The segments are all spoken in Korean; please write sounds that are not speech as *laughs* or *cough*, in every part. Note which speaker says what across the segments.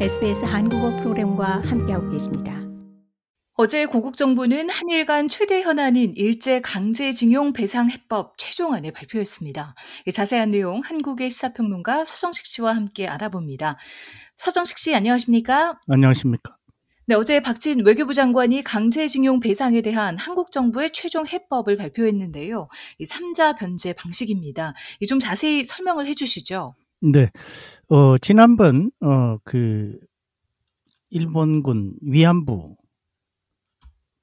Speaker 1: SBS 한국어 프로그램과 함께하고 계십니다.
Speaker 2: 어제 고국 정부는 한일 간 최대 현안인 일제 강제징용 배상 해법 최종안을 발표했습니다. 자세한 내용 한국의 시사평론가 서정식 씨와 함께 알아봅니다. 서정식 씨 안녕하십니까?
Speaker 3: 안녕하십니까?
Speaker 2: 네, 어제 박진 외교부 장관이 강제징용 배상에 대한 한국 정부의 최종 해법을 발표했는데요. 이 3자 변제 방식입니다. 좀 자세히 설명을 해 주시죠.
Speaker 3: 네. 어, 지난번, 어, 그, 일본군 위안부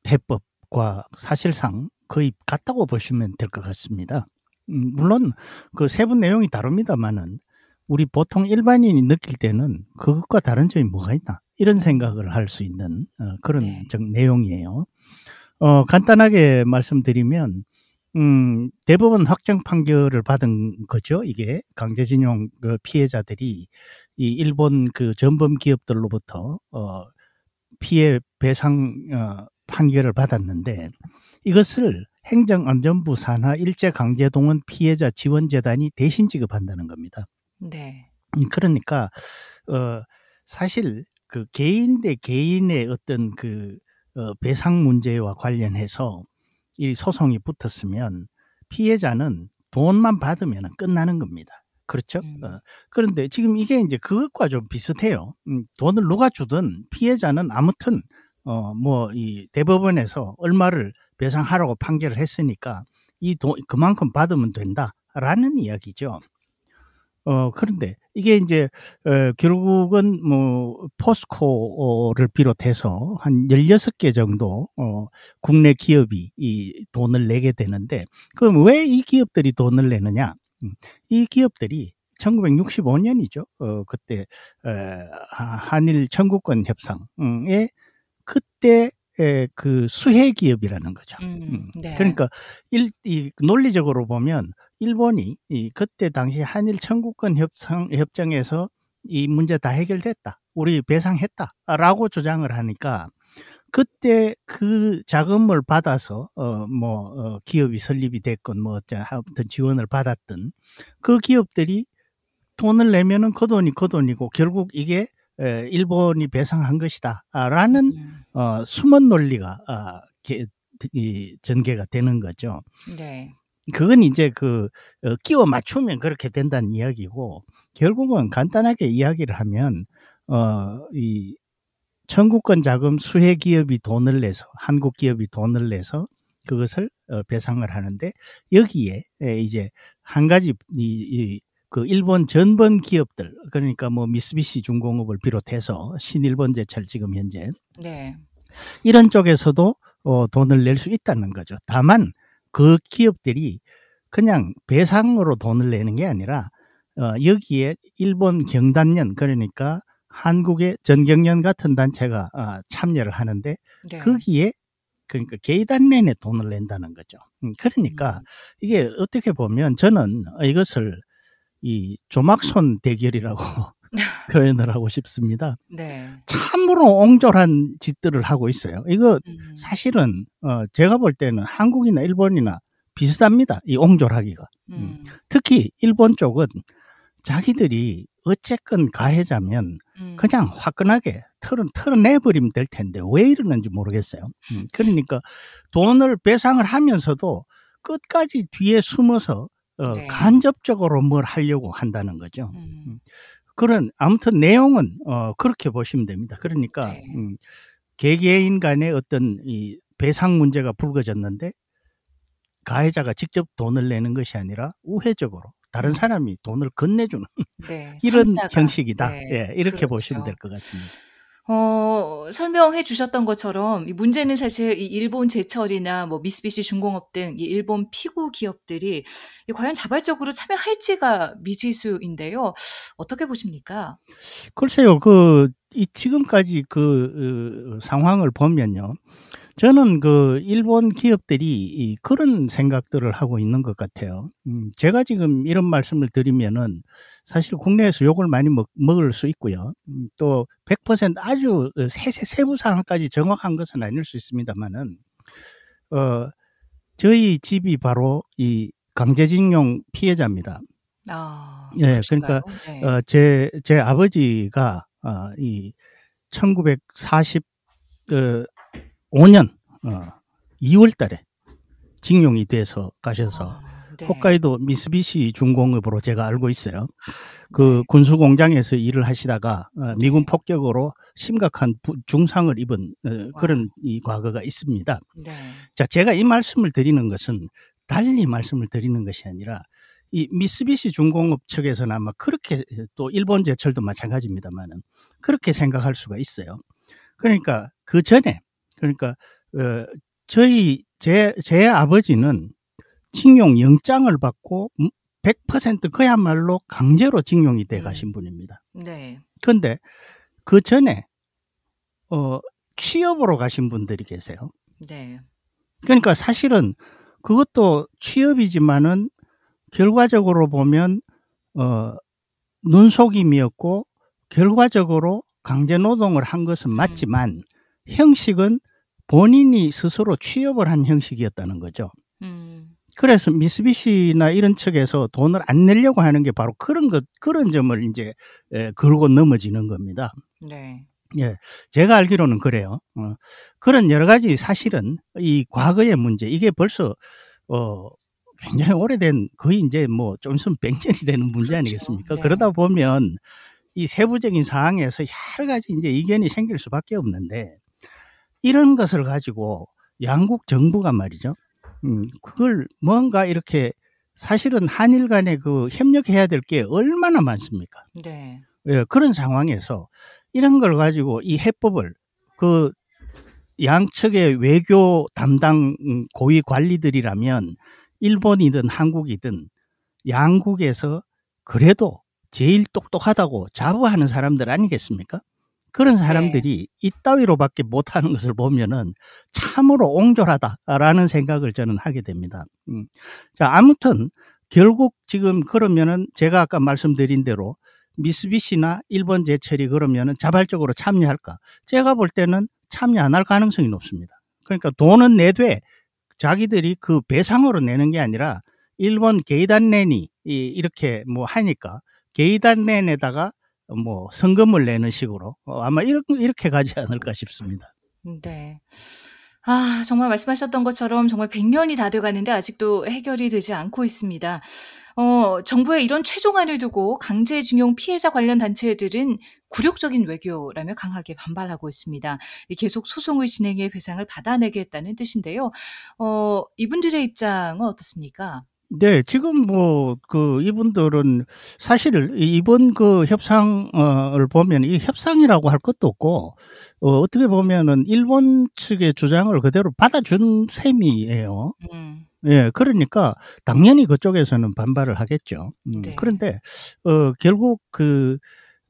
Speaker 3: 해법과 사실상 거의 같다고 보시면 될 것 같습니다. 음, 물론 그 세부 내용이 다릅니다만은 우리 보통 일반인이 느낄 때는 그것과 다른 점이 뭐가 있나 이런 생각을 할 수 있는 어, 그런
Speaker 2: 네.
Speaker 3: 내용이에요. 어, 간단하게 말씀드리면 음, 대법원 확정 판결을 받은 거죠. 이게 강제징용 그 피해자들이 이 일본 그 전범 기업들로부터 어, 피해 배상 어, 판결을 받았는데 이것을 행정안전부 산하 일제강제동원 피해자 지원재단이 대신 지급한다는 겁니다.
Speaker 2: 네.
Speaker 3: 음, 그러니까 어, 사실 그 개인 대 개인의 어떤 그 어, 배상 문제와 관련해서 이 소송이 붙었으면 피해자는 돈만 받으면 끝나는 겁니다. 그렇죠?
Speaker 2: 음.
Speaker 3: 어, 그런데 지금 이게 이제 그것과 좀 비슷해요. 음, 돈을 누가 주든 피해자는 아무튼 어, 뭐, 이 대법원에서 얼마를 배상하라고 판결을 했으니까 이 돈, 그만큼 받으면 된다라는 이야기죠. 어, 그런데 이게 이제, 어, 결국은 뭐, 포스코를 비롯해서 한 16개 정도, 어, 국내 기업이 이 돈을 내게 되는데, 그럼 왜 이 기업들이 돈을 내느냐? 음, 이 기업들이 1965년이죠. 어, 그때, 에, 하- 한일 청구권 협상에 그때 에, 그 수혜 기업이라는 거죠.
Speaker 2: 음,
Speaker 3: 음,
Speaker 2: 네.
Speaker 3: 그러니까 일, 이 논리적으로 보면 일본이 이 그때 당시 한일 청구권 협상 협정에서 이 문제 다 해결됐다. 우리 배상했다라고 주장을 하니까 그때 그 자금을 받아서 어뭐 어, 기업이 설립이 됐건 뭐 아무튼 지원을 받았던 그 기업들이 돈을 내면은 그 돈이 그 돈이고 결국 이게 에, 일본이 배상한 것이다라는
Speaker 2: 음,
Speaker 3: 어, 숨은 논리가 아, 게, 이, 전개가 되는 거죠.
Speaker 2: 네.
Speaker 3: 그건 이제 그 어, 끼워 맞추면 그렇게 된다는 이야기고 결국은 간단하게 이야기를 하면 어, 이 청구권 자금 수혜 기업이 돈을 내서 한국 기업이 돈을 내서 그것을 어, 배상을 하는데 여기에 에, 이제 한 가지 이, 이, 그 일본 전범 기업들 그러니까 뭐 미쓰비시 중공업을 비롯해서 신일본제철 지금 현재
Speaker 2: 네.
Speaker 3: 이런 쪽에서도 어, 돈을 낼 수 있다는 거죠. 다만 그 기업들이 그냥 배상으로 돈을 내는 게 아니라 어, 여기에 일본 경단련 그러니까 한국의 전경련 같은 단체가 아, 참여를 하는데
Speaker 2: 네.
Speaker 3: 거기에 그러니까 개단련에 돈을 낸다는 거죠. 음, 그러니까
Speaker 2: 음,
Speaker 3: 이게 어떻게 보면 저는 이것을 이 조막손 대결이라고 표현을 하고 싶습니다.
Speaker 2: 네.
Speaker 3: 참으로 옹졸한 짓들을 하고 있어요. 이거
Speaker 2: 음,
Speaker 3: 사실은 어, 제가 볼 때는 한국이나 일본이나 비슷합니다. 이 옹졸하기가.
Speaker 2: 음,
Speaker 3: 특히 일본 쪽은 자기들이 어쨌건 가해자면
Speaker 2: 음,
Speaker 3: 그냥 화끈하게 털어, 털어내버리면 될 텐데 왜 이러는지 모르겠어요. 음, 그러니까 돈을 배상을 하면서도 끝까지 뒤에 숨어서 어,
Speaker 2: 네.
Speaker 3: 간접적으로 뭘 하려고 한다는 거죠.
Speaker 2: 음,
Speaker 3: 그런 아무튼 내용은 어, 그렇게 보시면 됩니다. 그러니까
Speaker 2: 네.
Speaker 3: 음, 개개인 간의 어떤 이 배상 문제가 불거졌는데 가해자가 직접 돈을 내는 것이 아니라 우회적으로 다른
Speaker 2: 음.
Speaker 3: 사람이 돈을 건네주는
Speaker 2: 네. *laughs*
Speaker 3: 이런. 형식이다.
Speaker 2: 네,
Speaker 3: 예, 이렇게
Speaker 2: 그렇죠.
Speaker 3: 보시면 될 것 같습니다.
Speaker 2: 어, 설명해 주셨던 것처럼 이 문제는 사실 이 일본 제철이나 뭐 미쓰비시 중공업 등 이 일본 피고 기업들이 이 과연 자발적으로 참여할지가 미지수인데요. 어떻게 보십니까?
Speaker 3: 글쎄요, 그, 이 지금까지 그, 어, 상황을 보면요. 저는 그, 일본 기업들이 이 그런 생각들을 하고 있는 것 같아요. 음, 제가 지금 이런 말씀을 드리면은 사실 국내에서 욕을 많이 먹, 먹을 수 있고요. 음, 또, 100% 아주 세세, 세부 사항까지 정확한 것은 아닐 수 있습니다만은, 어, 저희 집이 바로 이 강제징용 피해자입니다.
Speaker 2: 아,
Speaker 3: 예? 그러니까
Speaker 2: 네.
Speaker 3: 어, 제, 제 아버지가 아, 이 1945년 어, 2월 달에 징용이 돼서 가셔서
Speaker 2: 아, 네.
Speaker 3: 홋카이도 미쓰비시 중공업으로 제가 알고 있어요. 그
Speaker 2: 네.
Speaker 3: 군수 공장에서 일을 하시다가 어, 미군
Speaker 2: 네.
Speaker 3: 폭격으로 심각한 부- 중상을 입은 어, 그런 이 과거가 있습니다.
Speaker 2: 네.
Speaker 3: 자, 제가 이 말씀을 드리는 것은 달리 말씀을 드리는 것이 아니라 이 미쓰비시 중공업 측에서는 아마 그렇게 또 일본 제철도 마찬가지입니다만은 그렇게 생각할 수가 있어요. 그러니까 그 전에 그러니까 어, 저희 제 제 아버지는 징용 영장을 받고 100% 그야말로 강제로 징용이 돼
Speaker 2: 음.
Speaker 3: 가신 분입니다.
Speaker 2: 네.
Speaker 3: 그런데 그 전에 어 취업으로 가신 분들이 계세요.
Speaker 2: 네.
Speaker 3: 그러니까 사실은 그것도 취업이지만은 결과적으로 보면 어 눈속임이었고 결과적으로 강제 노동을 한 것은 맞지만 형식은 본인이 스스로 취업을 한 형식이었다는 거죠.
Speaker 2: 음.
Speaker 3: 그래서 미쓰비시나 이런 측에서 돈을 안 내려고 하는 게 바로 그런 것 그런 점을 이제 에, 걸고 넘어지는 겁니다.
Speaker 2: 네.
Speaker 3: 예, 제가 알기로는 그래요. 어, 그런 여러 가지 사실은 이 과거의 문제, 이게 벌써, 어, 굉장히 오래된, 거의 이제 뭐 좀 있으면 100년이 되는 문제
Speaker 2: 그렇죠.
Speaker 3: 아니겠습니까?
Speaker 2: 네.
Speaker 3: 그러다 보면 이 세부적인 사항에서 여러 가지 이제 이견이 생길 수밖에 없는데 이런 것을 가지고 양국 정부가 말이죠. 음, 그걸 뭔가 이렇게 사실은 한일 간에 그 협력해야 될 게 얼마나 많습니까?
Speaker 2: 네.
Speaker 3: 예, 그런 상황에서 이런 걸 가지고 이 해법을 그 양측의 외교 담당 음, 고위 관리들이라면 일본이든 한국이든 양국에서 그래도 제일 똑똑하다고 자부하는 사람들 아니겠습니까? 그런 사람들이 이따위로밖에 못하는 것을 보면은 참으로 옹졸하다라는 생각을 저는 하게 됩니다. 음. 자, 아무튼 결국 지금 그러면은 제가 아까 말씀드린 대로 미쓰비시나 일본 제철이 그러면은 자발적으로 참여할까? 제가 볼 때는 참여 안 할 가능성이 높습니다. 그러니까 돈은 내되 자기들이 그 배상으로 내는 게 아니라 일본 게이단 렌이 이- 이렇게 뭐 하니까 게이단 렌에다가 뭐 성금을 내는 식으로 어, 아마 이렇게, 이렇게 가지 않을까 싶습니다.
Speaker 2: 네. 아, 정말 말씀하셨던 것처럼 정말 100년이 다 돼가는데 아직도 해결이 되지 않고 있습니다. 어, 정부의 이런 최종안을 두고 강제징용 피해자 관련 단체들은 굴욕적인 외교라며 강하게 반발하고 있습니다. 이 계속 소송을 진행해 배상을 받아내겠다는 뜻인데요. 어, 이분들의 입장은 어떻습니까?
Speaker 3: 네, 지금 뭐 그 이분들은 사실 이번 그 협상을 보면 이 협상이라고 할 것도 없고 어, 어떻게 보면은 일본 측의 주장을 그대로 받아준 셈이에요.
Speaker 2: 음,
Speaker 3: 예, 그러니까 당연히 그쪽에서는 반발을 하겠죠. 음,
Speaker 2: 네.
Speaker 3: 그런데 어, 결국 그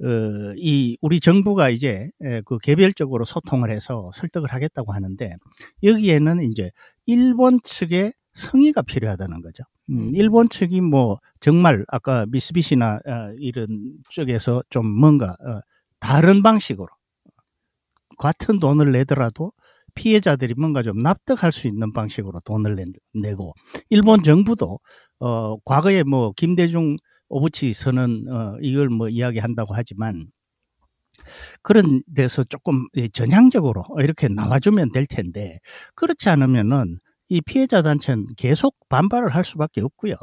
Speaker 3: 어, 이 우리 정부가 이제 에, 그 개별적으로 소통을 해서 설득을 하겠다고 하는데 여기에는 이제 일본 측의 성의가 필요하다는 거죠. 음,
Speaker 2: 음.
Speaker 3: 일본 측이 뭐 정말 아까 미쓰비시나 어, 이런 쪽에서 좀 뭔가 어, 다른 방식으로 같은 돈을 내더라도 피해자들이 뭔가 좀 납득할 수 있는 방식으로 돈을 내, 내고 일본 정부도 어 과거에 뭐 김대중 오부치 선언 어 이걸 뭐 이야기한다고 하지만 그런 데서 조금 이 전향적으로 이렇게 나와주면 될 텐데 그렇지 않으면은 이 피해자 단체는 계속 반발을 할 수밖에 없고요.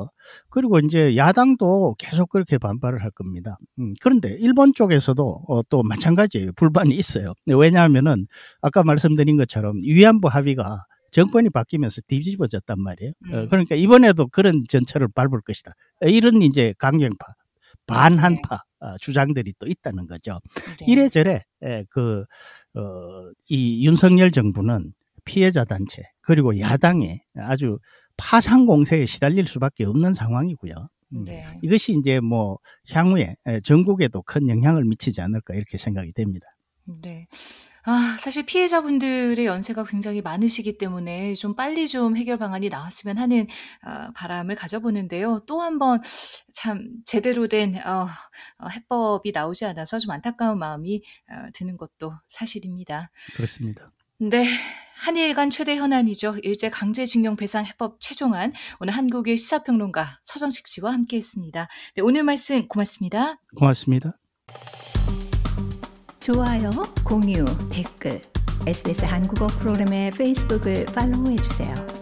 Speaker 3: 그리고 이제 야당도 계속 그렇게 반발을 할 겁니다. 음, 그런데 일본 쪽에서도 어, 또 마찬가지예요. 불만이 있어요. 왜냐하면은 아까 말씀드린 것처럼 위안부 합의가 정권이 바뀌면서 뒤집어졌단 말이에요. 어,
Speaker 2: 음.
Speaker 3: 그러니까 이번에도 그런 전철을 밟을 것이다. 이런 이제 강경파, 반한파 어, 주장들이 또 있다는 거죠.
Speaker 2: 네.
Speaker 3: 이래저래 에, 그, 어, 이 윤석열 정부는 피해자 단체 그리고 야당에 아주 파상 공세에 시달릴 수밖에 없는 상황이고요. 음,
Speaker 2: 네.
Speaker 3: 이것이 이제 뭐 향후에 에, 전국에도 큰 영향을 미치지 않을까 이렇게 생각이 됩니다.
Speaker 2: 네. 아, 사실 피해자분들의 연세가 굉장히 많으시기 때문에 좀 빨리 좀 해결 방안이 나왔으면 하는 아, 바람을 가져보는데요. 또 한 번 참 제대로 된 어, 어, 해법이 나오지 않아서 좀 안타까운 마음이 어, 드는 것도 사실입니다.
Speaker 3: 그렇습니다.
Speaker 2: 네. 한일 간 최대 현안이죠. 일제 강제징용 배상 해법 최종안. 오늘 한국의 시사평론가 서정식 씨와 함께 했습니다. 네, 오늘 말씀 고맙습니다.
Speaker 3: 고맙습니다.
Speaker 1: 좋아요, 공유, 댓글, SBS 한국어 프로그램의 페이스북을 팔로우해 주세요.